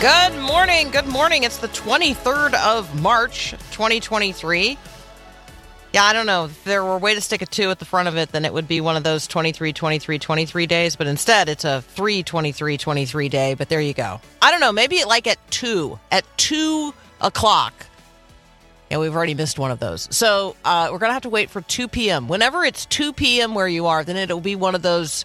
Good morning. Good morning. It's the 23rd of March, 2023. Yeah, I don't know. If there were a way to stick a two at the front of it, then it would be one of those 23, 23, 23 days. But instead, it's a 3, 23, 23 day. But there you go. I don't know. Maybe like at 2, at 2 o'clock. Yeah, we've already missed one of those. So uh, we're going to have to wait for 2 p.m. Whenever it's 2 p.m. where you are, then it'll be one of those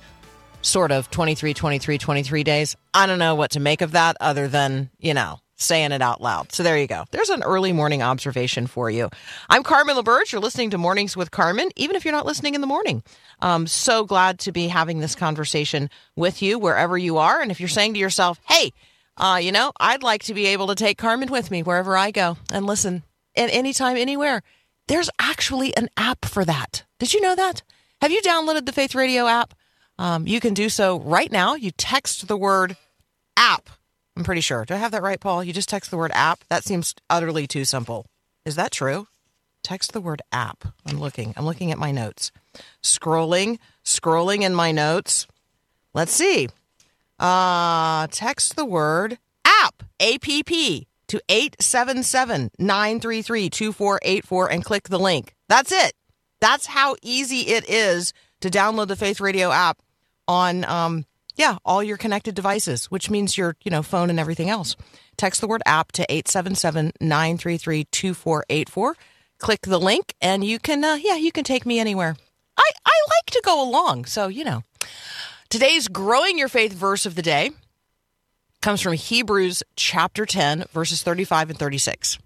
sort of 23, 23, 23 days. I don't know what to make of that other than, you know, saying it out loud. So there you go. There's an early morning observation for you. I'm Carmen LaBerge. You're listening to Mornings with Carmen, even if you're not listening in the morning. I'm so glad to be having this conversation with you wherever you are. And if you're saying to yourself, hey, uh, you know, I'd like to be able to take Carmen with me wherever I go and listen at anytime, anywhere. There's actually an app for that. Did you know that? Have you downloaded the Faith Radio app? Um, you can do so right now. You text the word app. I'm pretty sure. Do I have that right, Paul? You just text the word app? That seems utterly too simple. Is that true? Text the word app. I'm looking. I'm looking at my notes. Scrolling, scrolling in my notes. Let's see. Uh, text the word app, APP, to 877 933 2484 and click the link. That's it. That's how easy it is to download the Faith Radio app on, um, yeah, all your connected devices, which means your, you know, phone and everything else. Text the word app to 877 933 2484. Click the link and you can, uh, yeah, you can take me anywhere. I, I like to go along. So, you know, today's growing your faith verse of the day comes from Hebrews chapter 10, verses 35 and 36.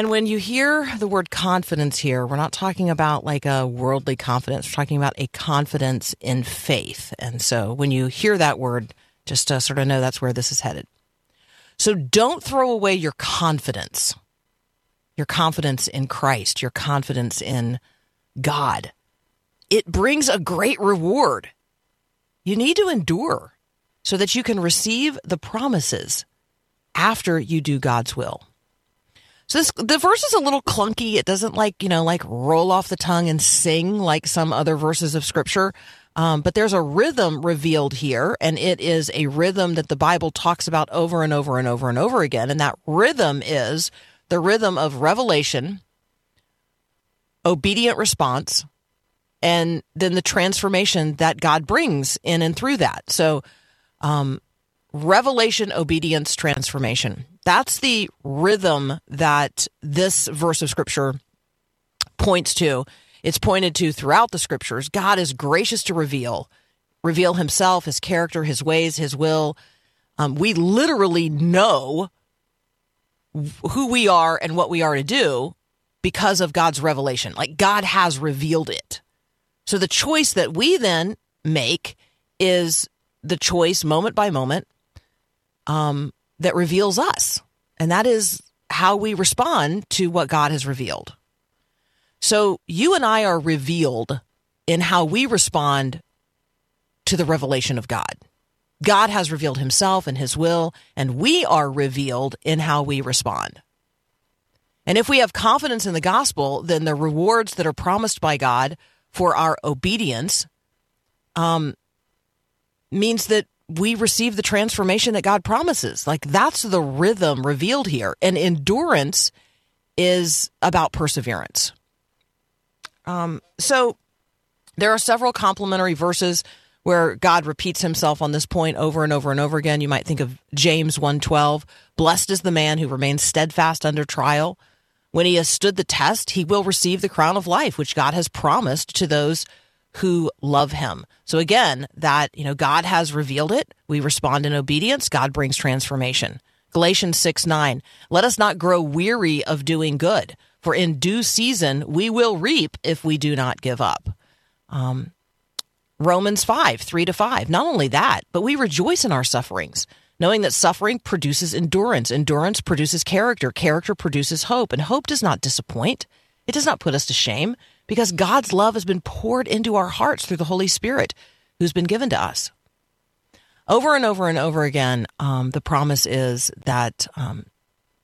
And when you hear the word confidence here, we're not talking about like a worldly confidence. We're talking about a confidence in faith. And so when you hear that word, just to sort of know that's where this is headed. So don't throw away your confidence, your confidence in Christ, your confidence in God. It brings a great reward. You need to endure so that you can receive the promises after you do God's will. So this the verse is a little clunky. It doesn't like you know like roll off the tongue and sing like some other verses of Scripture. Um, but there's a rhythm revealed here, and it is a rhythm that the Bible talks about over and over and over and over again. And that rhythm is the rhythm of revelation, obedient response, and then the transformation that God brings in and through that. So, um, revelation, obedience, transformation. That's the rhythm that this verse of scripture points to. It's pointed to throughout the scriptures. God is gracious to reveal, reveal himself, his character, his ways, his will. Um, we literally know who we are and what we are to do because of God's revelation. Like God has revealed it. So the choice that we then make is the choice moment by moment um, that reveals us. And that is how we respond to what God has revealed. So you and I are revealed in how we respond to the revelation of God. God has revealed himself and his will, and we are revealed in how we respond. And if we have confidence in the gospel, then the rewards that are promised by God for our obedience um, means that we receive the transformation that God promises. Like that's the rhythm revealed here. And endurance is about perseverance. Um, so there are several complementary verses where God repeats himself on this point over and over and over again. You might think of James 1:12, blessed is the man who remains steadfast under trial. When he has stood the test, he will receive the crown of life which God has promised to those who love him. So again, that, you know, God has revealed it. We respond in obedience. God brings transformation. Galatians 6 9. Let us not grow weary of doing good, for in due season we will reap if we do not give up. Um, Romans 5 3 to 5. Not only that, but we rejoice in our sufferings, knowing that suffering produces endurance. Endurance produces character. Character produces hope, and hope does not disappoint. It does not put us to shame because God's love has been poured into our hearts through the Holy Spirit who's been given to us. Over and over and over again, um, the promise is that, um,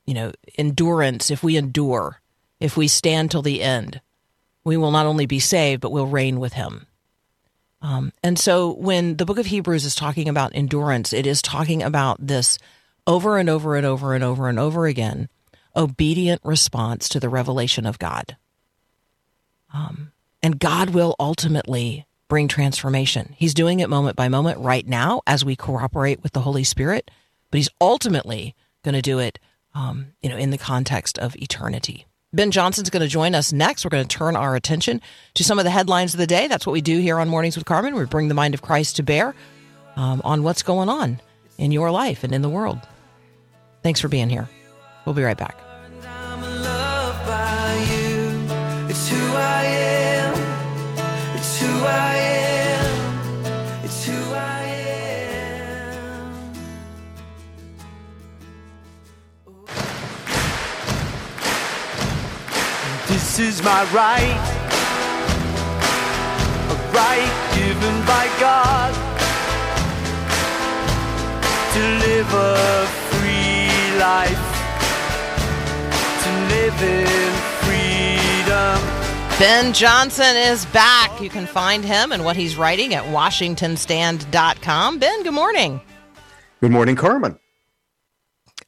you know, endurance, if we endure, if we stand till the end, we will not only be saved, but we'll reign with him. Um, and so when the book of Hebrews is talking about endurance, it is talking about this over and over and over and over and over again obedient response to the revelation of God. Um, and God will ultimately bring transformation. He's doing it moment by moment right now as we cooperate with the Holy Spirit, but He's ultimately going to do it, um, you know, in the context of eternity. Ben Johnson's going to join us next. We're going to turn our attention to some of the headlines of the day. That's what we do here on Mornings with Carmen. We bring the mind of Christ to bear um, on what's going on in your life and in the world. Thanks for being here. We'll be right back. It's who I am. It's who I am. It's who I am. Oh. This is my right. A right given by God to live a free life to live in. Ben Johnson is back. You can find him and what he's writing at WashingtonStand.com. Ben, good morning. Good morning, Carmen.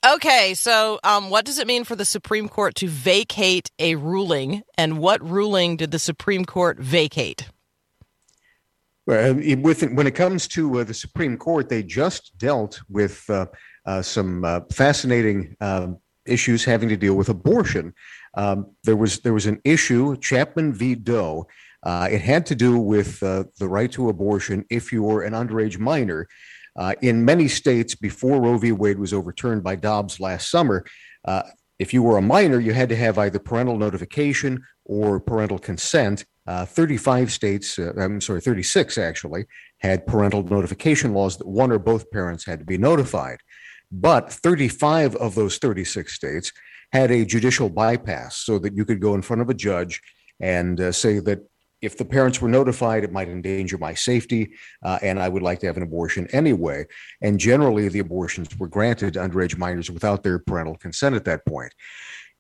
Okay, so um, what does it mean for the Supreme Court to vacate a ruling, and what ruling did the Supreme Court vacate? Well, it- with when it comes to uh, the Supreme Court, they just dealt with uh, uh, some uh, fascinating um, issues having to deal with abortion. Um, there was there was an issue, Chapman v. Doe. Uh, it had to do with uh, the right to abortion if you were an underage minor. Uh, in many states, before Roe v. Wade was overturned by Dobbs last summer, uh, if you were a minor, you had to have either parental notification or parental consent. Uh, 35 states, uh, I'm sorry, 36 actually, had parental notification laws that one or both parents had to be notified. But 35 of those 36 states had a judicial bypass so that you could go in front of a judge and uh, say that if the parents were notified, it might endanger my safety, uh, and I would like to have an abortion anyway. And generally, the abortions were granted to underage minors without their parental consent at that point.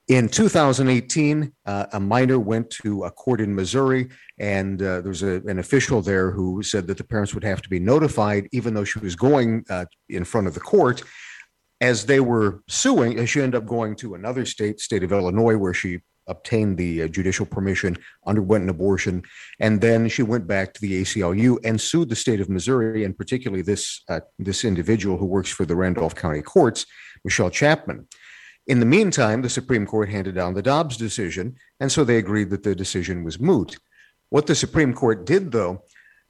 In 2018, uh, a minor went to a court in Missouri, and uh, there was a, an official there who said that the parents would have to be notified, even though she was going uh, in front of the court. As they were suing, she ended up going to another state, state of Illinois, where she obtained the uh, judicial permission, underwent an abortion, and then she went back to the ACLU and sued the state of Missouri, and particularly this uh, this individual who works for the Randolph County Courts, Michelle Chapman. In the meantime, the Supreme Court handed down the Dobbs decision, and so they agreed that the decision was moot. What the Supreme Court did, though,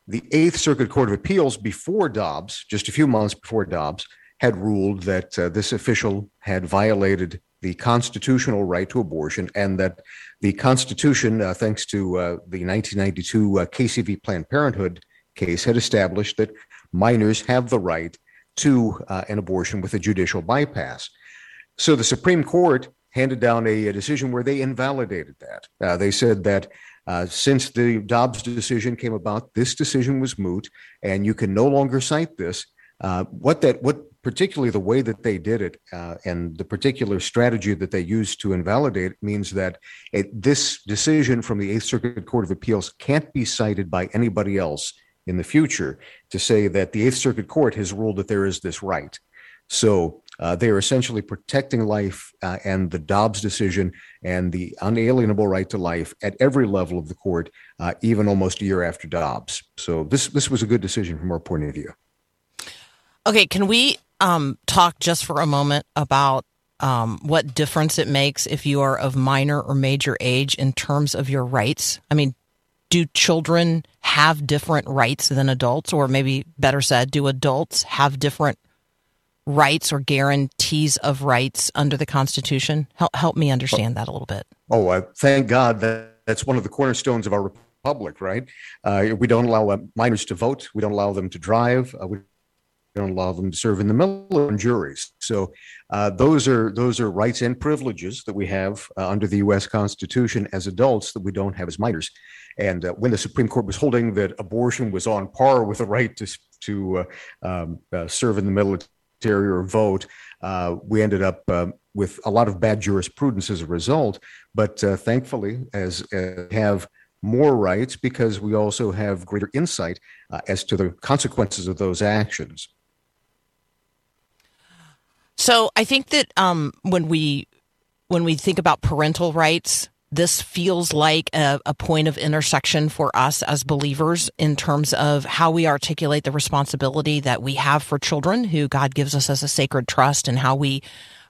the Eighth Circuit Court of Appeals before Dobbs, just a few months before Dobbs, had ruled that uh, this official had violated the constitutional right to abortion and that the Constitution, uh, thanks to uh, the 1992 uh, Casey v. Planned Parenthood case, had established that minors have the right to uh, an abortion with a judicial bypass. So the Supreme Court handed down a, a decision where they invalidated that. Uh, they said that uh, since the Dobbs decision came about, this decision was moot, and you can no longer cite this. What that, what particularly the way that they did it, uh, and the particular strategy that they used to invalidate means that it, this decision from the Eighth Circuit Court of Appeals can't be cited by anybody else in the future to say that the Eighth Circuit Court has ruled that there is this right. So uh, they are essentially protecting life uh, and the Dobbs decision and the unalienable right to life at every level of the court, uh, even almost a year after Dobbs. So this this was a good decision from our point of view. Okay, can we um, talk just for a moment about um, what difference it makes if you are of minor or major age in terms of your rights? I mean, do children have different rights than adults, or maybe better said, do adults have different rights or guarantees of rights under the Constitution? Help, help me understand that a little bit. Oh, uh, thank God that that's one of the cornerstones of our republic, right? Uh, we don't allow uh, minors to vote. We don't allow them to drive. Uh, we don't allow them to serve in the military on juries. So uh, those are those are rights and privileges that we have uh, under the U.S. Constitution as adults that we don't have as minors. And uh, when the Supreme Court was holding that abortion was on par with the right to to um, serve in the military or vote, we ended up with a lot of bad jurisprudence as a result. But uh, thankfully, as uh, have more rights because we also have greater insight uh, as to the consequences of those actions. So I think that um, when we when we think about parental rights, this feels like a, a, point of intersection for us as believers in terms of how we articulate the responsibility that we have for children who God gives us as a sacred trust and how we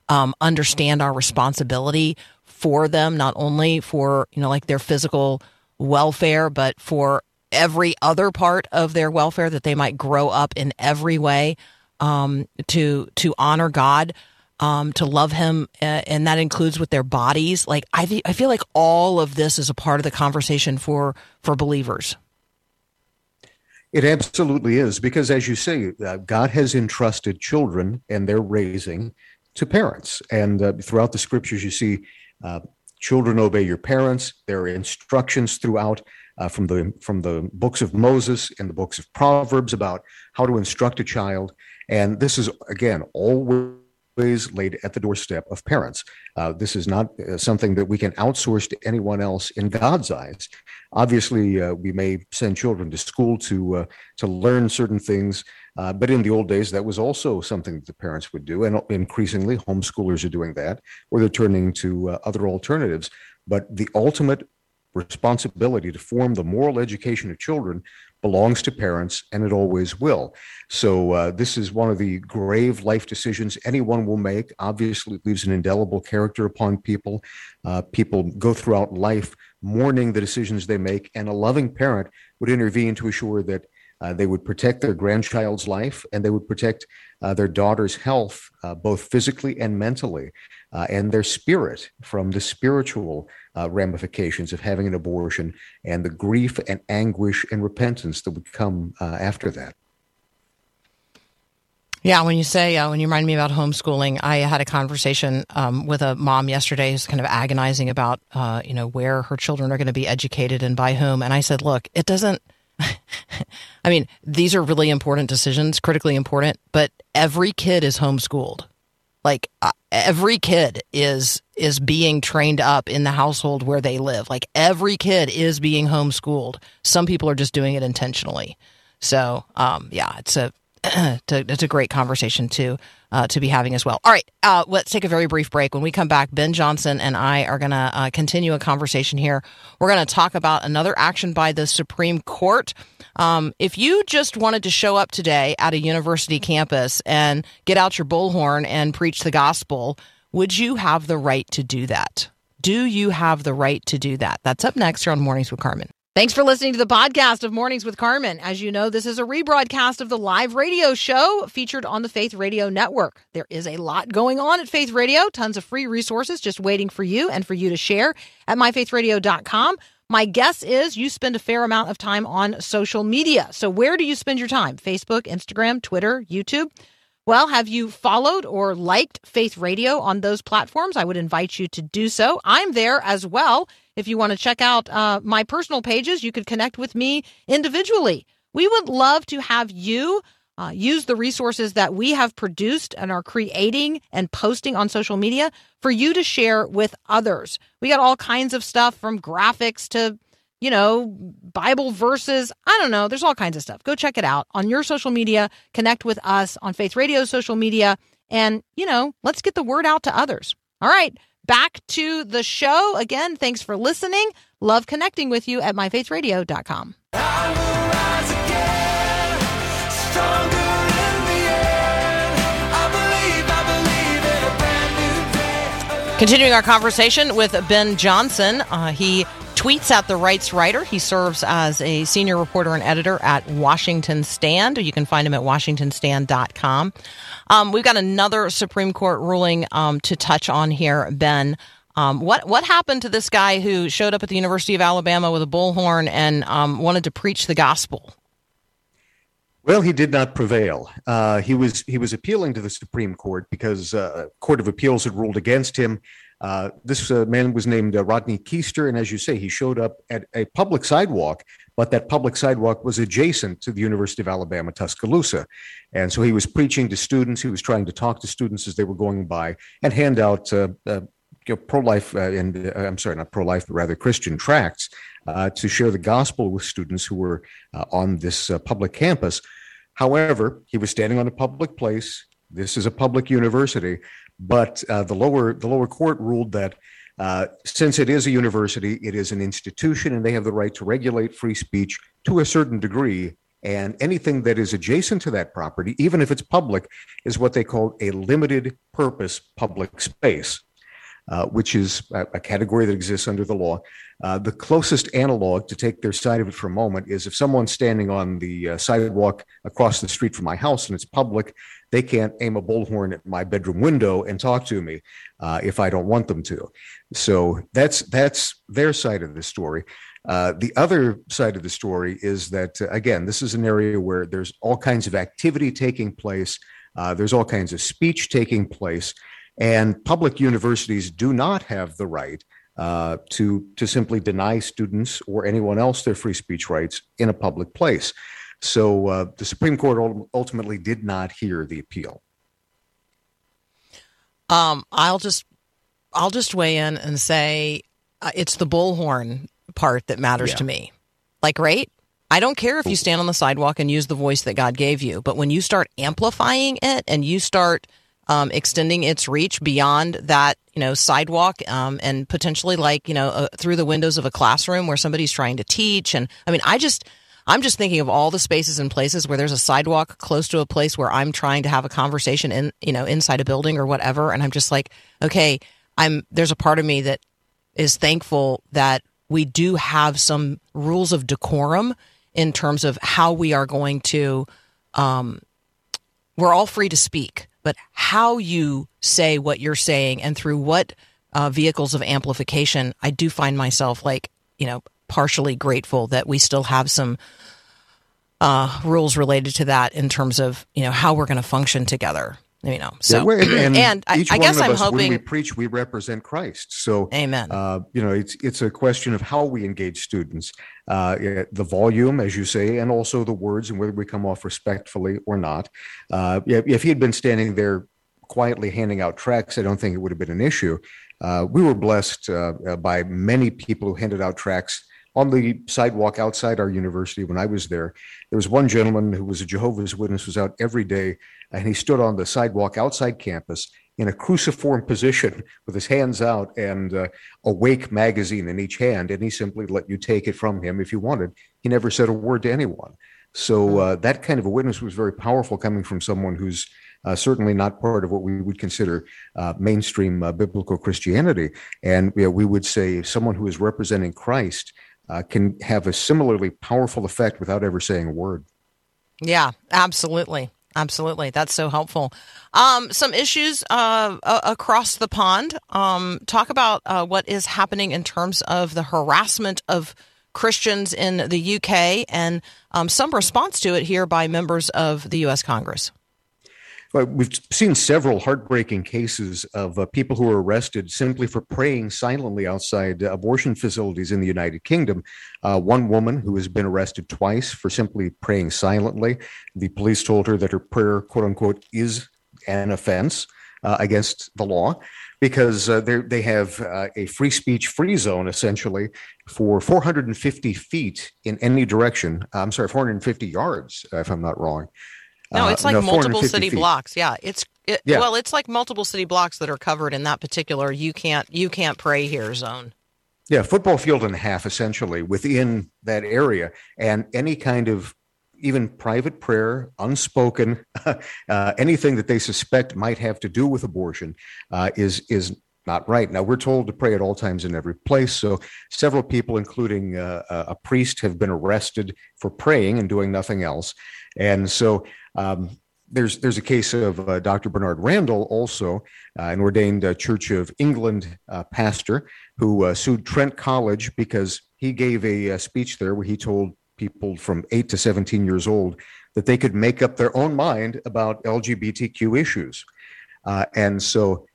um, understand our responsibility for them, not only for, you know, like their physical welfare, but for every other part of their welfare that they might grow up in every way um, to to honor God, um, to love Him, and that includes with their bodies. Like I, th- I feel like all of this is a part of the conversation for for believers. It absolutely is because, as you say, uh, God has entrusted children and their raising to parents. And uh, throughout the scriptures, you see uh, children obey your parents. There are instructions throughout uh, from the from the books of Moses and the books of Proverbs about how to instruct a child. And this is again always laid at the doorstep of parents. Uh, this is not uh, something that we can outsource to anyone else in God's eyes. Obviously, uh, we may send children to school to uh, to learn certain things, uh, but in the old days, that was also something that the parents would do, and increasingly, homeschoolers are doing that, or they're turning to uh, other alternatives. But the ultimate responsibility to form the moral education of children belongs to parents and it always will. So, uh, this is one of the grave life decisions anyone will make. Obviously, it leaves an indelible character upon people. Uh, people go throughout life mourning the decisions they make, and a loving parent would intervene to assure that. Uh, they would protect their grandchild's life and they would protect uh, their daughter's health, uh, both physically and mentally, uh, and their spirit from the spiritual uh, ramifications of having an abortion and the grief and anguish and repentance that would come uh, after that. Yeah, when you say, uh, when you remind me about homeschooling, I had a conversation um, with a mom yesterday who's kind of agonizing about, uh, you know, where her children are going to be educated and by whom. And I said, look, it doesn't, I mean, these are really important decisions, critically important, but every kid is homeschooled. Like uh, every kid is is being trained up in the household where they live. Like every kid is being homeschooled. Some people are just doing it intentionally. So, um, yeah, it's a it's a great conversation to uh, to be having as well. All right, uh, let's take a very brief break. When we come back, Ben Johnson and I are going to uh, continue a conversation here. We're going to talk about another action by the Supreme Court. Um, if you just wanted to show up today at a university campus and get out your bullhorn and preach the gospel, would you have the right to do that? Do you have the right to do that? That's up next here on Mornings with Carmen. Thanks for listening to the podcast of Mornings with Carmen. As you know, this is a rebroadcast of the live radio show featured on the Faith Radio Network. There is a lot going on at Faith Radio, tons of free resources just waiting for you and for you to share at myfaithradio.com. My guess is you spend a fair amount of time on social media. So, where do you spend your time? Facebook, Instagram, Twitter, YouTube? Well, have you followed or liked Faith Radio on those platforms? I would invite you to do so. I'm there as well. If you want to check out uh, my personal pages, you could connect with me individually. We would love to have you uh, use the resources that we have produced and are creating and posting on social media for you to share with others. We got all kinds of stuff from graphics to, you know, Bible verses. I don't know. There's all kinds of stuff. Go check it out on your social media. Connect with us on Faith Radio social media. And, you know, let's get the word out to others. All right back to the show. Again, thanks for listening. Love connecting with you at myfaithradio.com. Continuing our conversation with Ben Johnson, uh, he tweets at the rights writer. He serves as a senior reporter and editor at Washington Stand. You can find him at washingtonstand.com. Um, we've got another Supreme Court ruling um, to touch on here, Ben. Um, what what happened to this guy who showed up at the University of Alabama with a bullhorn and um, wanted to preach the gospel? Well, he did not prevail. Uh, he was he was appealing to the Supreme Court because uh, Court of Appeals had ruled against him. Uh, this uh, man was named uh, Rodney Keister, and as you say, he showed up at a public sidewalk, but that public sidewalk was adjacent to the University of Alabama, Tuscaloosa. And so he was preaching to students. He was trying to talk to students as they were going by and hand out uh, uh, you know, pro-life and I'm sorry, not pro-life, but rather Christian tracts to share the gospel with students who were on this public campus. However, he was standing on a public place. This is a public university, but uh, the lower the lower court ruled that uh, since it is a university, it is an institution, and they have the right to regulate free speech to a certain degree. And anything that is adjacent to that property, even if it's public, is what they call a limited purpose public space. Uh, which is a, a, category that exists under the law. Uh, the closest analog to take their side of it for a moment is if someone's standing on the uh, sidewalk across the street from my house and it's public, they can't aim a bullhorn at my bedroom window and talk to me uh, if I don't want them to. So that's that's their side of the story. Uh, the other side of the story is that again, this is an area where there's all kinds of activity taking place. there's all kinds of speech taking place and public universities do not have the right uh, to, to simply deny students or anyone else their free speech rights in a public place. So uh, the Supreme Court ultimately did not hear the appeal. Um, I'll just I'll just weigh in and say uh, it's the bullhorn part that matters yeah. to me. Like, right? I don't care if you stand on the sidewalk and use the voice that God gave you, but when you start amplifying it and you start um, extending its reach beyond that, you know, sidewalk um, and potentially like, you know, uh, through the windows of a classroom where somebody's trying to teach. And I mean, I just, I'm just thinking of all the spaces and places where there's a sidewalk close to a place where I'm trying to have a conversation in, you know, inside a building or whatever. And I'm just like, okay, I'm, there's a part of me that is thankful that we do have some rules of decorum in terms of how we are going to, um, we're all free to speak but how you say what you're saying and through what uh, vehicles of amplification, I do find myself like, you know, partially grateful that we still have some uh, rules related to that in terms of, you know, how we're going to function together you know so. yeah, and, and, I, I, guess i'm us, hoping when we preach we represent christ. So amen. uh, you know it's it's a question of how we engage students uh, the volume as you say and also the words and whether we come off respectfully or not. Uh, if he had been standing there quietly handing out tracts i don't think it would have been an issue. Uh, we were blessed uh, by many people who handed out tracts on the sidewalk outside our university when I was there. There was one gentleman who was a Jehovah's Witness, was out every day, and he stood on the sidewalk outside campus in a cruciform position with his hands out and uh, Awake magazine in each hand, and he simply let you take it from him if you wanted. He never said a word to anyone. So hmm. uh, that kind of a witness was very powerful coming from someone who's uh, certainly not part of what we would consider uh, mainstream uh, biblical Christianity. And you know, we would say someone who is representing Christ uh, can have a similarly powerful effect without ever saying a word. Yeah, absolutely. Absolutely. That's so helpful. Um, some issues uh, across the pond. Um, talk about uh, what is happening in terms of the harassment of Christians in the UK and um, some response to it here by members of the U.S. Congress. We've seen several heartbreaking cases of uh, people who are arrested simply for praying silently outside uh, abortion facilities in the United Kingdom. Uh, one woman who has been arrested twice for simply praying silently. The police told her that her prayer, quote unquote, is an offense uh, against the law because uh, they have uh, a free speech free zone essentially for 450 feet in any direction. I'm sorry, 450 yards, if I'm not wrong. No, it's uh, like no, multiple city feet. blocks. Yeah, it's it, yeah. well, it's like multiple city blocks that are covered in that particular you can't you can't pray here zone. Yeah, football field and a half essentially within that area, and any kind of even private prayer, unspoken, uh, anything that they suspect might have to do with abortion uh, is is not right. Now, we're told to pray at all times in every place. So, several people, including uh, a priest, have been arrested for praying and doing nothing else. And so, um, there's there's a case of uh, Dr. Bernard Randall, also uh, an ordained uh, Church of England uh, pastor, who uh, sued Trent College because he gave a, a, speech there where he told people from eight to 17 years old that they could make up their own mind about LGBTQ issues, uh, and so.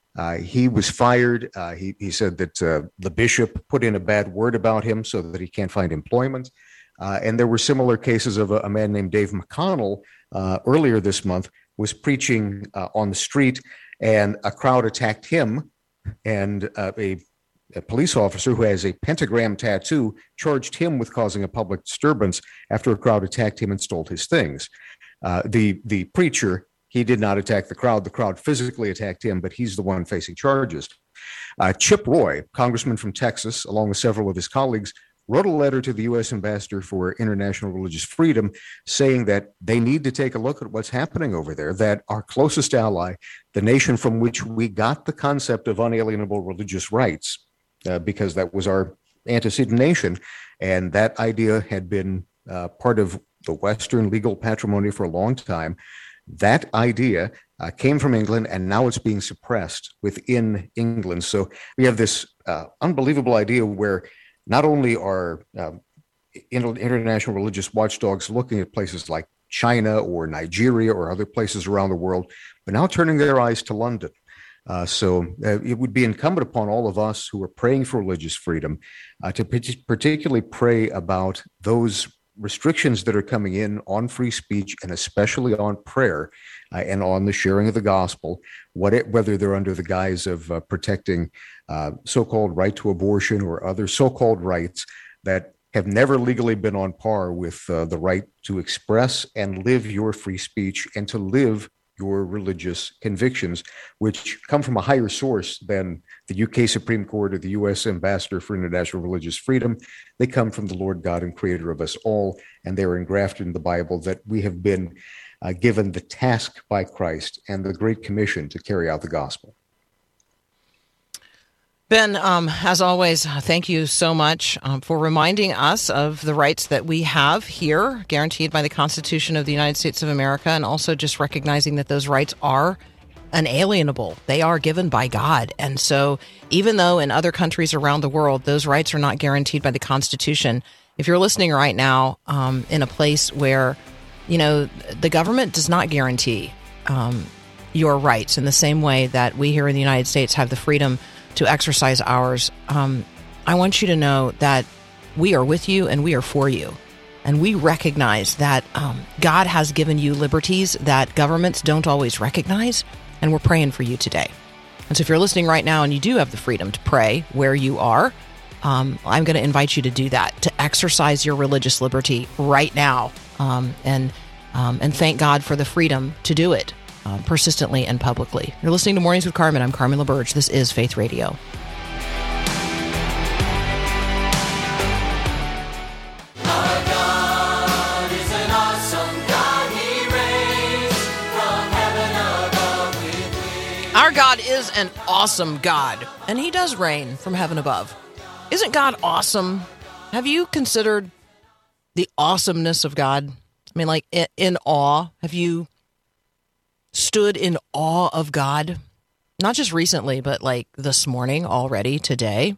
he was fired. he, he said that the bishop put in a bad word about him so that he can't find employment. and there were similar cases of a, a man named Dave McConnell, uh, earlier this month was preaching uh, on the street, and a crowd attacked him, and uh, a, a, police officer who has a pentagram tattoo charged him with causing a public disturbance after a crowd attacked him and stole his things. Uh, the the preacher he did not attack the crowd; the crowd physically attacked him, but he's the one facing charges. Uh, Chip Roy, congressman from Texas, along with several of his colleagues, wrote a letter to the U.S. ambassador for international religious freedom saying that they need to take a look at what's happening over there, that our closest ally, the nation from which we got the concept of unalienable religious rights, uh, because that was our antecedent nation, and that idea had been uh, part of the Western legal patrimony for a long time. That idea uh, came from England, and now it's being suppressed within England. So we have this uh, unbelievable idea where not only are um, international religious watchdogs looking at places like China or Nigeria or other places around the world, but now turning their eyes to London. Uh, so uh, it would be incumbent upon all of us who are praying for religious freedom uh, to particularly pray about those restrictions that are coming in on free speech and especially on prayer uh, and on the sharing of the gospel, it, whether they're under the guise of uh, protecting uh, so called right to abortion or other so called rights that have never legally been on par with uh, the right to express and live your free speech and to live your religious convictions, which come from a higher source than the UK Supreme Court or the US Ambassador for International Religious Freedom. They come from the Lord God and Creator of us all, and they're engrafted in the Bible that we have been uh, given the task by Christ and the Great Commission to carry out the gospel. Ben, um, as always, thank you so much um, for reminding us of the rights that we have here, guaranteed by the Constitution of the United States of America, and also just recognizing that those rights are unalienable. They are given by God. And so, even though in other countries around the world, those rights are not guaranteed by the Constitution, if you're listening right now um, in a place where, you know, the government does not guarantee um, your rights in the same way that we here in the United States have the freedom to exercise ours, um, I want you to know that we are with you and we are for you. And we recognize that um, God has given you liberties that governments don't always recognize. And we're praying for you today. And so if you're listening right now and you do have the freedom to pray where you are, um, I'm going to invite you to do that, to exercise your religious liberty right now. Um, and, um, and thank God for the freedom to do it uh, persistently and publicly. You're listening to Mornings with Carmen. I'm Carmen LaBerge. This is Faith Radio. Our God is an awesome God, and He does reign from heaven above. Isn't God awesome? Have you considered the awesomeness of God? I mean, like in awe. Have you stood in awe of God, not just recently, but like this morning already, today.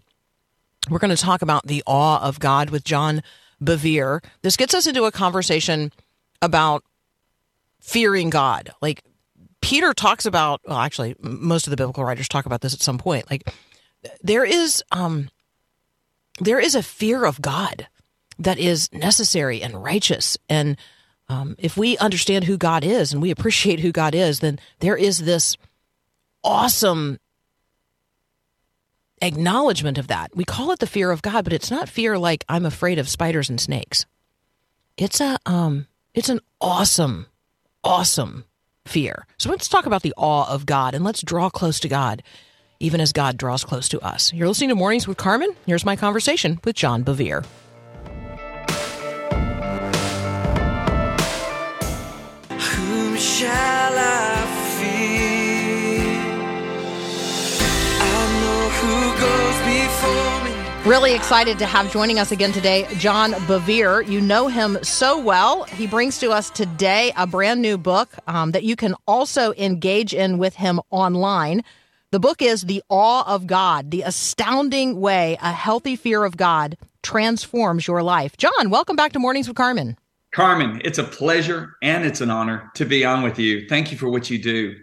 We're going to talk about the awe of God with John Bevere. This gets us into a conversation about fearing God. Like Peter talks about, well, actually, most of the biblical writers talk about this at some point. Like there is, um, there is a fear of God that is necessary and righteous and um, if we understand who God is and we appreciate who God is, then there is this awesome acknowledgement of that. We call it the fear of God, but it's not fear like I'm afraid of spiders and snakes. It's a um it's an awesome awesome fear. So let's talk about the awe of God and let's draw close to God even as God draws close to us. You're listening to Mornings with Carmen. Here's my conversation with John Bevere. Shall I fear? I know Really excited to have joining us again today John Bevere. You know him so well. He brings to us today a brand new book um, that you can also engage in with him online. The book is The Awe of God, the astounding way a healthy fear of God transforms your life. John, welcome back to Mornings with Carmen. Carmen, it's a pleasure and it's an honor to be on with you. Thank you for what you do.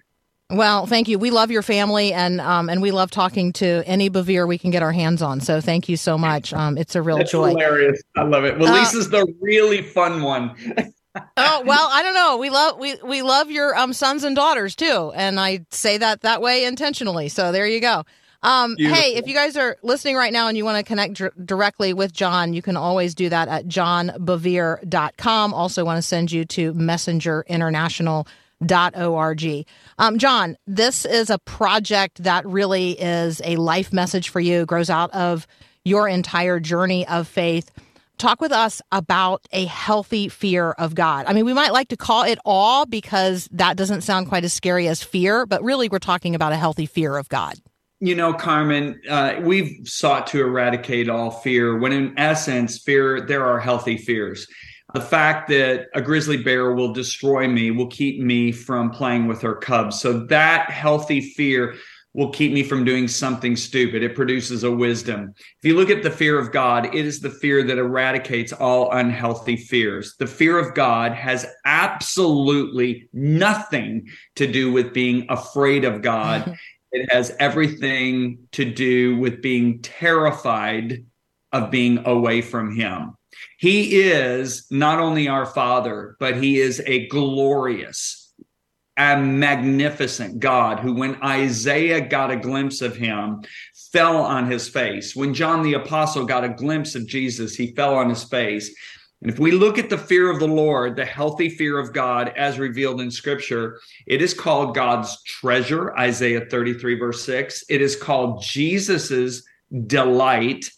Well, thank you. We love your family, and um, and we love talking to any Bevere we can get our hands on. So thank you so much. Um, it's a real That's joy. Hilarious. I love it. Well, Uh, Lisa's the really fun one. oh well, I don't know. We love we we love your um sons and daughters too, and I say that that way intentionally. So there you go. Um, hey, if you guys are listening right now and you want to connect dr- directly with John, you can always do that at johnbevere.com. Also, want to send you to messengerinternational.org. Um, John, this is a project that really is a life message for you, grows out of your entire journey of faith talk with us about a healthy fear of God. I mean, we might like to call it awe because that doesn't sound quite as scary as fear, but really we're talking about a healthy fear of God. You know, Carmen, uh, we've sought to eradicate all fear when, in essence, fear, there are healthy fears. The fact that a grizzly bear will destroy me will keep me from playing with her cubs. So, that healthy fear will keep me from doing something stupid. It produces a wisdom. If you look at the fear of God, it is the fear that eradicates all unhealthy fears. The fear of God has absolutely nothing to do with being afraid of God. it has everything to do with being terrified of being away from Him. He is not only our Father, but He is a glorious, a magnificent God who, when Isaiah got a glimpse of him, fell on his face. When John the Apostle got a glimpse of Jesus, he fell on his face. And if we look at the fear of the Lord, the healthy fear of God as revealed in scripture, it is called God's treasure, Isaiah 33, verse 6. It is called Jesus's delight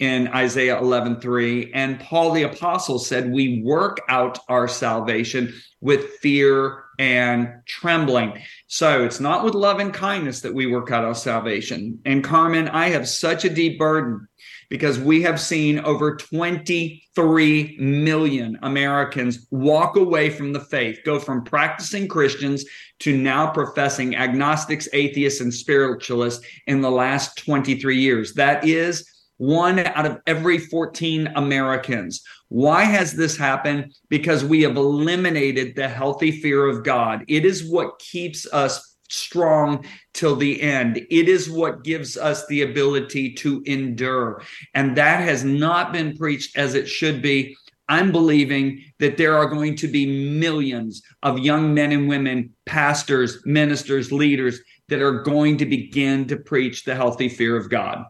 in Isaiah 11, 3. And Paul the Apostle said, We work out our salvation with fear and trembling. So it's not with love and kindness that we work out our salvation. And Carmen, I have such a deep burden because we have seen over 23 million Americans walk away from the faith, go from practicing Christians to now professing agnostics, atheists, and spiritualists in the last 23 years. That is one out of every 14 Americans. Why has this happened? Because we have eliminated the healthy fear of God. It is what keeps us strong till the end. It is what gives us the ability to endure. And that has not been preached as it should be. I'm believing that there are going to be millions of young men and women, pastors, ministers, leaders that are going to begin to preach the healthy fear of God.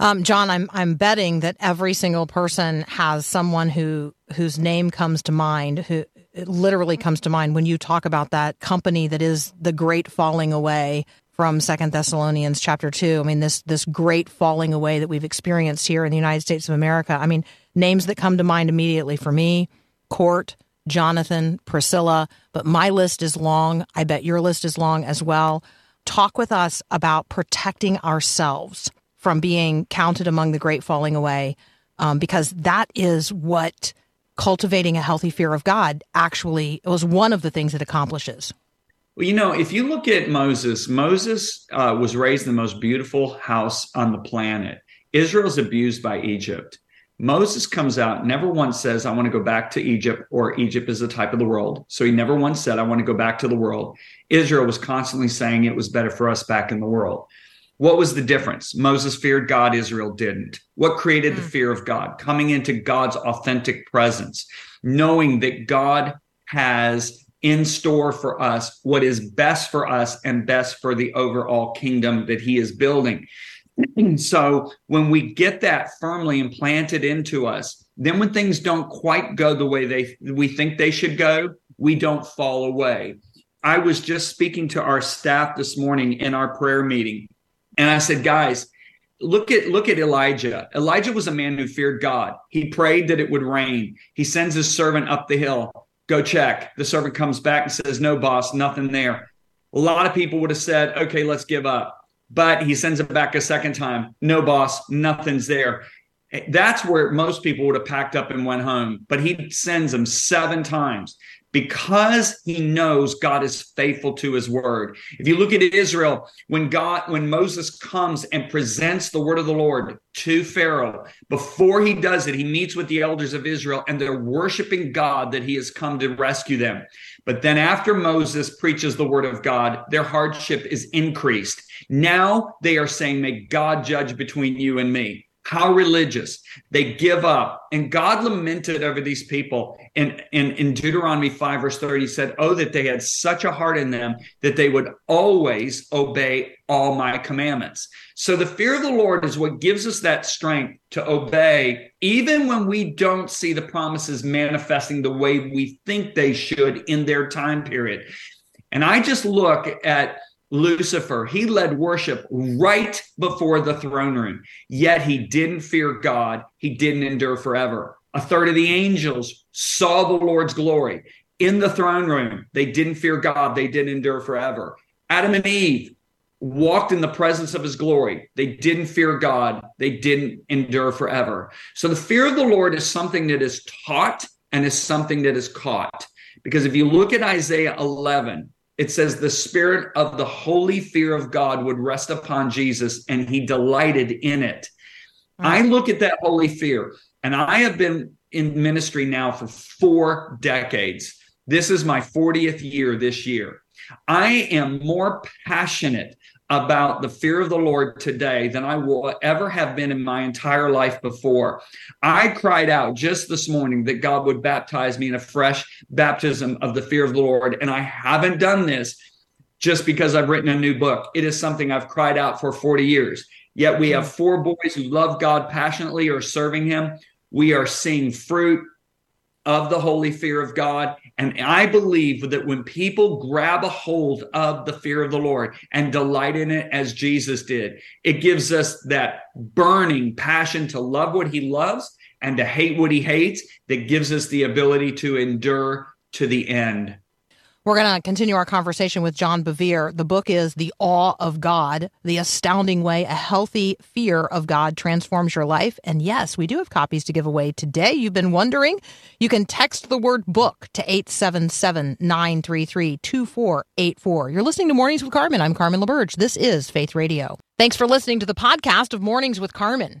Um, John, I'm I'm betting that every single person has someone who whose name comes to mind, who literally comes to mind when you talk about that company that is the great falling away from Second Thessalonians chapter two. I mean this this great falling away that we've experienced here in the United States of America. I mean names that come to mind immediately for me: Court, Jonathan, Priscilla. But my list is long. I bet your list is long as well. Talk with us about protecting ourselves from being counted among the great falling away, um, because that is what cultivating a healthy fear of God actually was one of the things it accomplishes. Well, you know, if you look at Moses, Moses uh, was raised in the most beautiful house on the planet. Israel's abused by Egypt. Moses comes out, never once says, I want to go back to Egypt, or Egypt is the type of the world. So he never once said, I want to go back to the world. Israel was constantly saying it was better for us back in the world. What was the difference? Moses feared God, Israel didn't. What created the hmm. fear of God? Coming into God's authentic presence, knowing that God has in store for us what is best for us and best for the overall kingdom that he is building. so when we get that firmly implanted into us, then when things don't quite go the way they we think they should go, we don't fall away. I was just speaking to our staff this morning in our prayer meeting and I said, guys, look at look at Elijah. Elijah was a man who feared God. He prayed that it would rain. He sends his servant up the hill. Go check. The servant comes back and says, "No, boss, nothing there." A lot of people would have said, "Okay, let's give up." but he sends it back a second time. No, boss, nothing's there. That's where most people would have packed up and went home, but he sends them seven times because he knows God is faithful to his word. If you look at Israel, when God, when Moses comes and presents the word of the Lord to Pharaoh, before he does it, he meets with the elders of Israel and they're worshiping God that he has come to rescue them. But then after Moses preaches the word of God, their hardship is increased. Now they are saying, May God judge between you and me how religious. They give up. And god lamented over these people. In, in, in deuteronomy 5 verse 30 he said oh that they had such a heart in them that they would always obey all my commandments. So the fear of the lord is what gives us that strength to obey even when we don't see the promises manifesting the way we think they should in their time period. And i just look at Lucifer, he led worship right before the throne room, yet he didn't fear God. He didn't endure forever. A third of the angels saw the Lord's glory in the throne room. They didn't fear God. They didn't endure forever. Adam and Eve walked in the presence of his glory. They didn't fear God. They didn't endure forever. So the fear of the Lord is something that is taught and is something that is caught. Because if you look at Isaiah 11, it says the spirit of the holy fear of God would rest upon Jesus and he delighted in it. I look at that holy fear and I have been in ministry now for four decades. This is my 40th year this year. I am more passionate about the fear of the Lord today than I will ever have been in my entire life before. I cried out just this morning that God would baptize me in a fresh baptism of the fear of the Lord. And I haven't done this just because I've written a new book. It is something I've cried out for 40 years. Yet we have four boys who love God passionately or serving Him. We are seeing fruit of the holy fear of God. And I believe that when people grab a hold of the fear of the Lord and delight in it as Jesus did, it gives us that burning passion to love what he loves and to hate what he hates that gives us the ability to endure to the end. We're going to continue our conversation with John Bevere. The book is The Awe of God, The Astounding Way a Healthy Fear of God Transforms Your Life. And yes, we do have copies to give away today. You've been wondering. You can text the word book to 877 933 2484. You're listening to Mornings with Carmen. I'm Carmen LaBerge. This is Faith Radio. Thanks for listening to the podcast of Mornings with Carmen.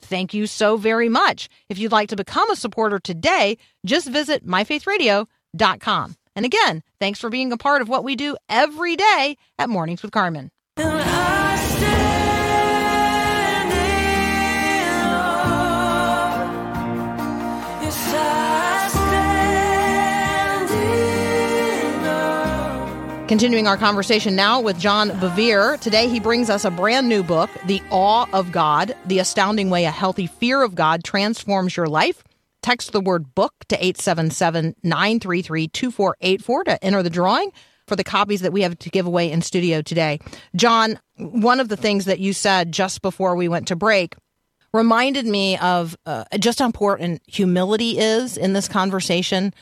Thank you so very much. If you'd like to become a supporter today, just visit myfaithradio.com. And again, thanks for being a part of what we do every day at Mornings with Carmen. Continuing our conversation now with John Bevere. Today he brings us a brand new book, The Awe of God, The Astounding Way a Healthy Fear of God Transforms Your Life. Text the word book to 877 933 2484 to enter the drawing for the copies that we have to give away in studio today. John, one of the things that you said just before we went to break reminded me of uh, just how important humility is in this conversation.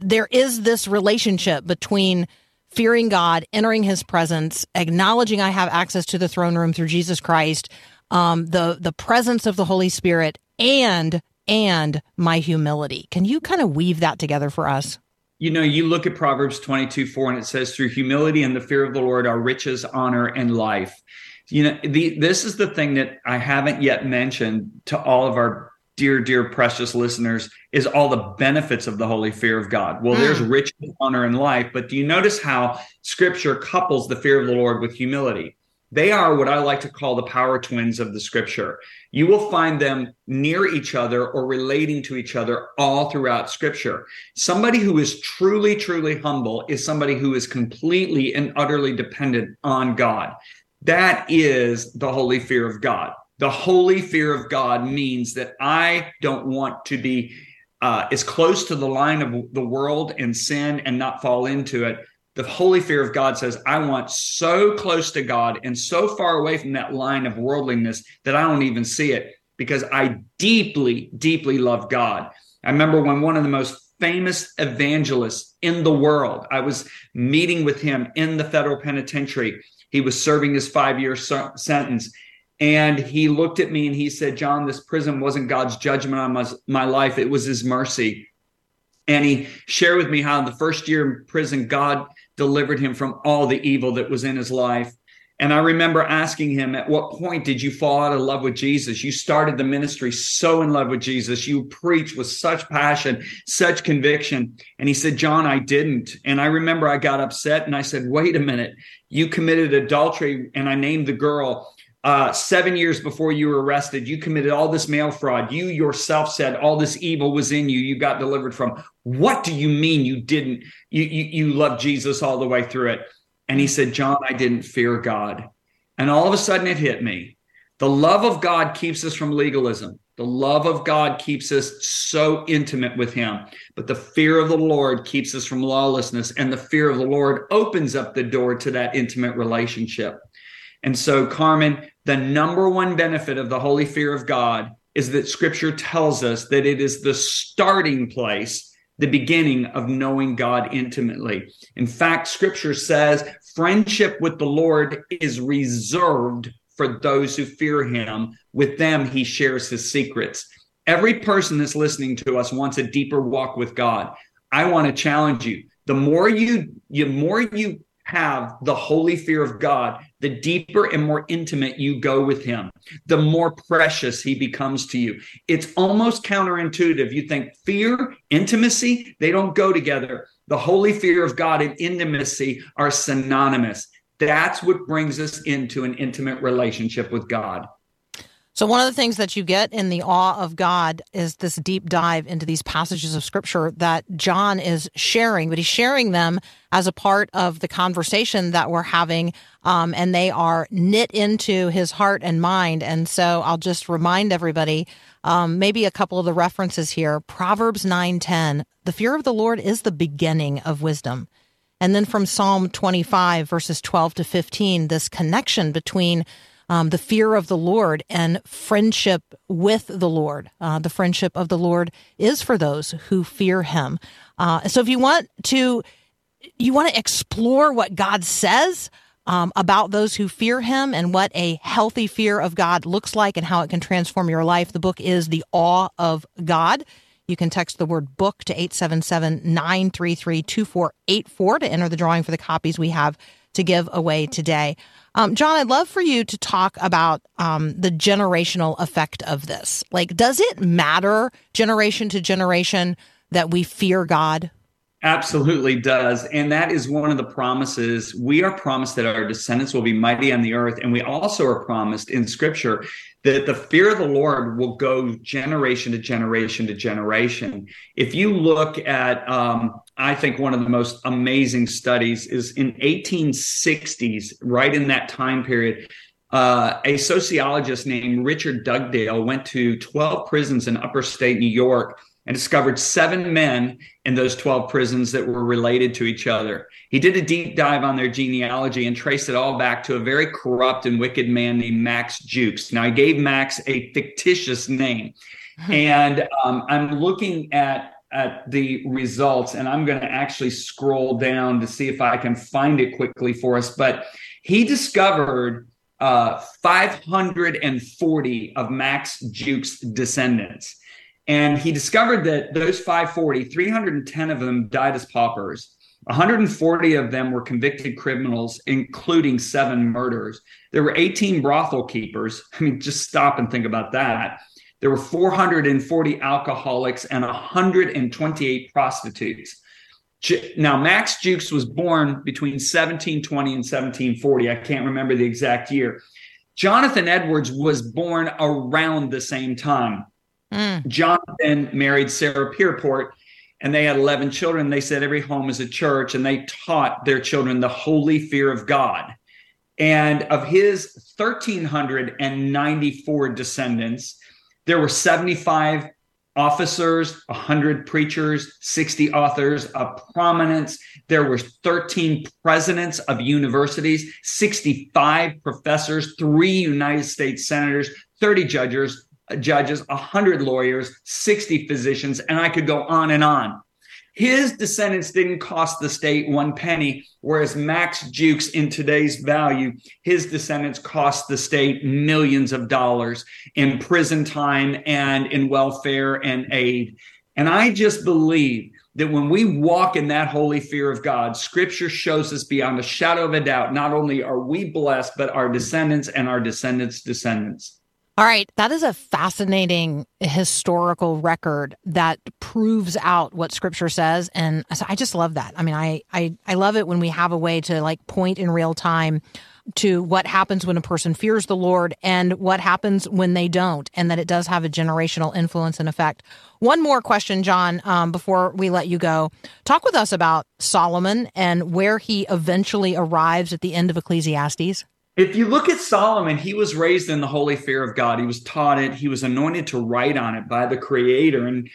There is this relationship between fearing God, entering his presence, acknowledging I have access to the throne room through Jesus Christ, um, the the presence of the Holy Spirit, and and my humility. Can you kind of weave that together for us? You know, you look at Proverbs 22 4, and it says, Through humility and the fear of the Lord are riches, honor, and life. You know, the, this is the thing that I haven't yet mentioned to all of our dear, dear, precious listeners, is all the benefits of the holy fear of God. Well, mm. there's rich honor in life, but do you notice how scripture couples the fear of the Lord with humility? They are what I like to call the power twins of the scripture. You will find them near each other or relating to each other all throughout scripture. Somebody who is truly, truly humble is somebody who is completely and utterly dependent on God. That is the holy fear of God The holy fear of God means that I don't want to be uh, as close to the line of the world and sin and not fall into it. The holy fear of God says, I want so close to God and so far away from that line of worldliness that I don't even see it because I deeply, deeply love God. I remember when one of the most famous evangelists in the world, I was meeting with him in the federal penitentiary. He was serving his five year sentence. And he looked at me and he said, John, this prison wasn't God's judgment on my, my life, it was his mercy. And he shared with me how in the first year in prison, God delivered him from all the evil that was in his life. And I remember asking him, At what point did you fall out of love with Jesus? You started the ministry so in love with Jesus. You preached with such passion, such conviction. And he said, John, I didn't. And I remember I got upset and I said, Wait a minute. You committed adultery. And I named the girl uh, seven years before you were arrested, you committed all this mail fraud. You yourself said all this evil was in you. You got delivered from. What do you mean you didn't? You you, you loved Jesus all the way through it. And he said, John, I didn't fear God. And all of a sudden it hit me. The love of God keeps us from legalism. The love of God keeps us so intimate with Him. But the fear of the Lord keeps us from lawlessness. And the fear of the Lord opens up the door to that intimate relationship. And so, Carmen, the number one benefit of the holy fear of God is that scripture tells us that it is the starting place, the beginning of knowing God intimately. In fact, scripture says friendship with the Lord is reserved for those who fear him. With them, he shares his secrets. Every person that's listening to us wants a deeper walk with God. I want to challenge you. The more you, the more you have the holy fear of God, the deeper and more intimate you go with him, the more precious he becomes to you. It's almost counterintuitive. You think fear, intimacy, they don't go together. The holy fear of God and intimacy are synonymous. That's what brings us into an intimate relationship with God. So, one of the things that you get in the awe of God is this deep dive into these passages of scripture that John is sharing, but he's sharing them as a part of the conversation that we're having. Um, and they are knit into his heart and mind. And so, I'll just remind everybody um, maybe a couple of the references here Proverbs 9:10, the fear of the Lord is the beginning of wisdom. And then from Psalm 25, verses 12 to 15, this connection between um, the fear of the Lord and friendship with the Lord. Uh, the friendship of the Lord is for those who fear Him. Uh, so if you want to, you want to explore what God says. Um, about those who fear him and what a healthy fear of God looks like and how it can transform your life. The book is The Awe of God. You can text the word book to 877 933 2484 to enter the drawing for the copies we have to give away today. Um, John, I'd love for you to talk about um, the generational effect of this. Like, does it matter generation to generation that we fear God? Absolutely does. And that is one of the promises. We are promised that our descendants will be mighty on the earth. And we also are promised in scripture that the fear of the Lord will go generation to generation to generation. If you look at, um, I think one of the most amazing studies is in 1860s, right in that time period, uh, a sociologist named Richard Dugdale went to 12 prisons in upper state New York and discovered seven men in those 12 prisons that were related to each other. He did a deep dive on their genealogy and traced it all back to a very corrupt and wicked man named Max Jukes. Now, he gave Max a fictitious name. and um, I'm looking at at the results and I'm going to actually scroll down to see if I can find it quickly for us. But he discovered uh, 540 of Max Jukes' descendants. And he discovered that those 540, 310 of them died as paupers. 140 of them were convicted criminals, including seven murders. There were 18 brothel keepers. I mean, just stop and think about that. There were 440 alcoholics and 128 prostitutes. Now, Max Jukes was born between 1720 and 1740. I can't remember the exact year. Jonathan Edwards was born around the same time. Mm. Jonathan married Sarah Pierpont and they had 11 children. They said every home is a church and they taught their children the holy fear of God. And of his 1,394 descendants, there were 75 officers, 100 preachers, 60 authors of prominence. There were 13 presidents of universities, 65 professors, three United States senators, 30 judges, judges, 100 lawyers, 60 physicians, and I could go on and on. His descendants didn't cost the state one penny, whereas Max Jukes, in today's value, his descendants cost the state millions of dollars in prison time and in welfare and aid. And I just believe that when we walk in that holy fear of God, scripture shows us beyond a shadow of a doubt, not only are we blessed, but our descendants and our descendants' descendants. All right, that is a fascinating historical record that proves out what scripture says and I just love that. I mean, I I I love it when we have a way to like point in real time to what happens when a person fears the Lord and what happens when they don't, and that it does have a generational influence and effect. One more question, John, um, before we let you go. Talk with us about Solomon and where he eventually arrives at the end of Ecclesiastes. If you look at Solomon, he was raised in the holy fear of God. He was taught it. He was anointed to write on it by the creator. And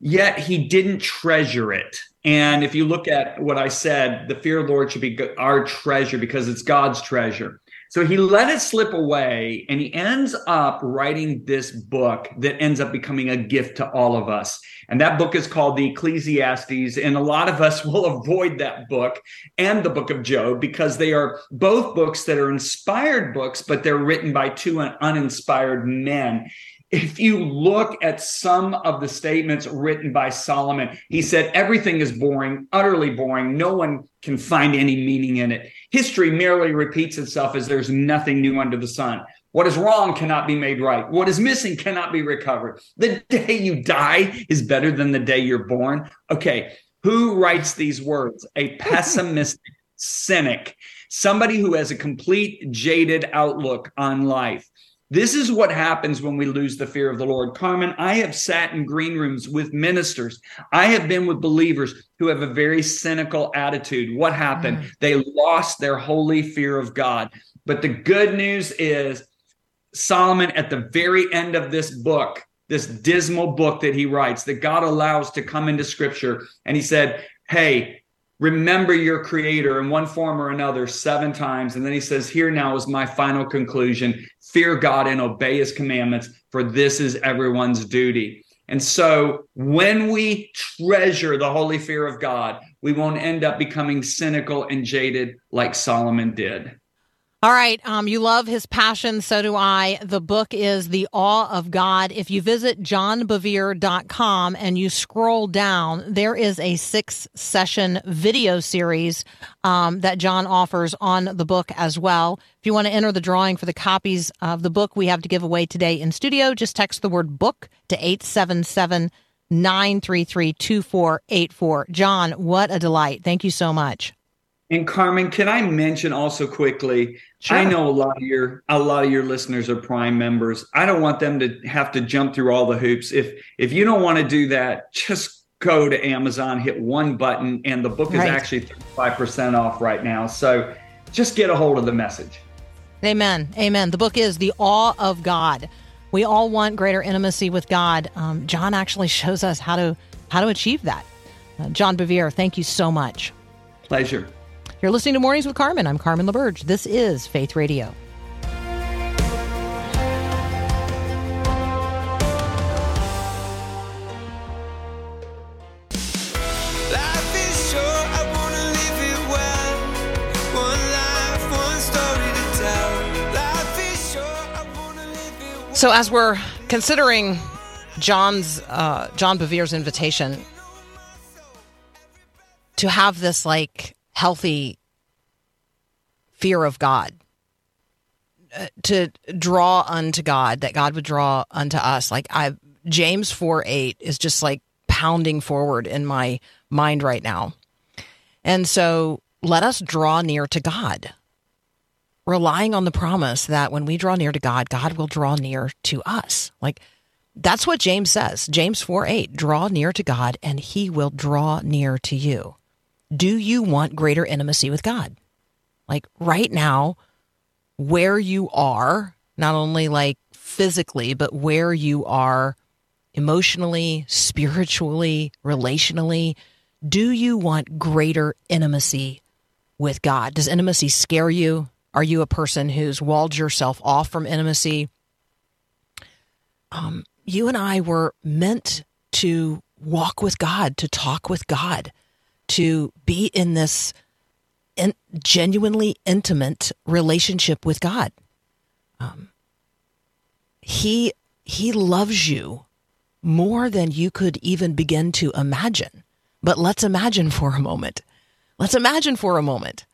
yet he didn't treasure it. And if you look at what I said, the fear of the Lord should be our treasure because it's God's treasure. So he let it slip away and he ends up writing this book that ends up becoming a gift to all of us. And that book is called the Ecclesiastes. And a lot of us will avoid that book and the book of Job because they are both books that are inspired books, but they're written by two uninspired men if you look at some of the statements written by Solomon, he said everything is boring, utterly boring. No one can find any meaning in it. History merely repeats itself as there's nothing new under the sun. What is wrong cannot be made right. What is missing cannot be recovered. The day you die is better than the day you're born. Okay, who writes these words? A pessimistic cynic, somebody who has a complete jaded outlook on life. This is what happens when we lose the fear of the Lord. Carmen, I have sat in green rooms with ministers. I have been with believers who have a very cynical attitude. What happened? Mm. They lost their holy fear of God. But the good news is Solomon, at the very end of this book, this dismal book that he writes, that God allows to come into scripture, and he said, Hey, remember your creator in one form or another seven times. And then he says, Here now is my final conclusion fear God and obey his commandments, for this is everyone's duty. And so when we treasure the holy fear of God, we won't end up becoming cynical and jaded like Solomon did. All right. Um, you love his passion. So do I. The book is The Awe of God. If you visit johnbevere.com and you scroll down, there is a six session video series um, that John offers on the book as well. If you want to enter the drawing for the copies of the book we have to give away today in studio, just text the word book to 877 933 2484. John, what a delight. Thank you so much. And Carmen, can I mention also quickly? Sure. I know a lot of your a lot of your listeners are Prime members. I don't want them to have to jump through all the hoops. If if you don't want to do that, just go to Amazon, hit one button, and the book right. is actually 35% off right now. So just get a hold of the message. Amen. Amen. The book is The Awe of God. We all want greater intimacy with God. Um, John actually shows us how to how to achieve that. Uh, John Bevere, thank you so much. Pleasure. You're listening to Mornings with Carmen. I'm Carmen LaBerge. This is Faith Radio. So, as we're considering John's uh, John Bevere's invitation to have this like healthy fear of God, uh, to draw unto God, that God would draw unto us. Like I, James 4 8 is just like pounding forward in my mind right now. And so let us draw near to God, relying on the promise that when we draw near to God, God will draw near to us. Like that's what James says. James 4 8, draw near to God and he will draw near to you. Do you want greater intimacy with God? Like right now, where you are, not only like physically, but where you are emotionally, spiritually, relationally. Do you want greater intimacy with God? Does intimacy scare you? Are you a person who's walled yourself off from intimacy? Um, you and I were meant to walk with God, to talk with God, to be in this in, genuinely intimate relationship with God. Um, he He loves you more than you could even begin to imagine. But let's imagine for a moment. Let's imagine for a moment.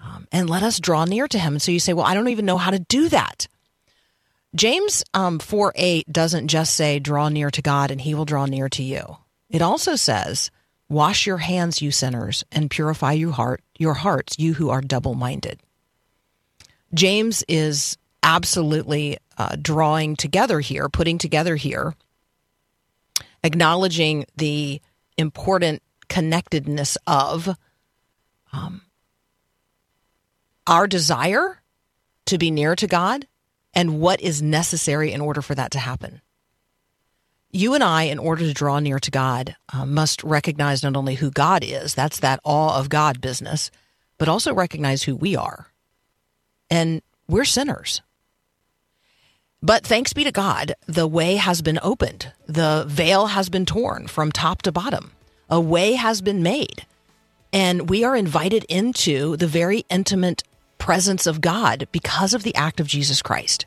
Um, and let us draw near to him. And so you say, well, I don't even know how to do that. James um, 4 8 doesn't just say, draw near to God and he will draw near to you. It also says, wash your hands, you sinners, and purify your heart, your hearts, you who are double minded. James is absolutely uh, drawing together here, putting together here, acknowledging the important connectedness of um, our desire to be near to God and what is necessary in order for that to happen. You and I, in order to draw near to God, uh, must recognize not only who God is, that's that awe of God business, but also recognize who we are. And we're sinners. But thanks be to God, the way has been opened. The veil has been torn from top to bottom. A way has been made. And we are invited into the very intimate presence of God because of the act of Jesus Christ.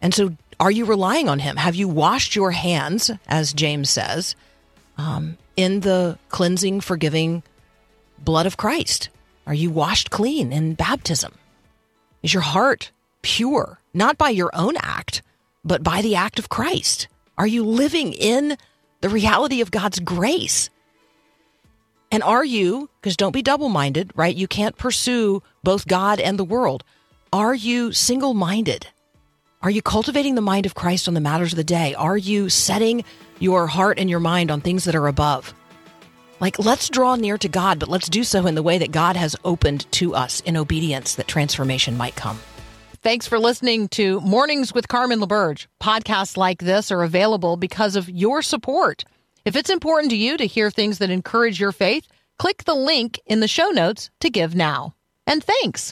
And so, are you relying on Him? Have you washed your hands, as James says, um, in the cleansing, forgiving blood of Christ? Are you washed clean in baptism? Is your heart pure, not by your own act, but by the act of Christ? Are you living in the reality of God's grace? And are you, because don't be double minded, right? You can't pursue both God and the world. Are you single minded? Are you cultivating the mind of Christ on the matters of the day? Are you setting your heart and your mind on things that are above? Like, let's draw near to God, but let's do so in the way that God has opened to us in obedience that transformation might come. Thanks for listening to Mornings with Carmen LaBerge. Podcasts like this are available because of your support. If it's important to you to hear things that encourage your faith, click the link in the show notes to give now. And thanks.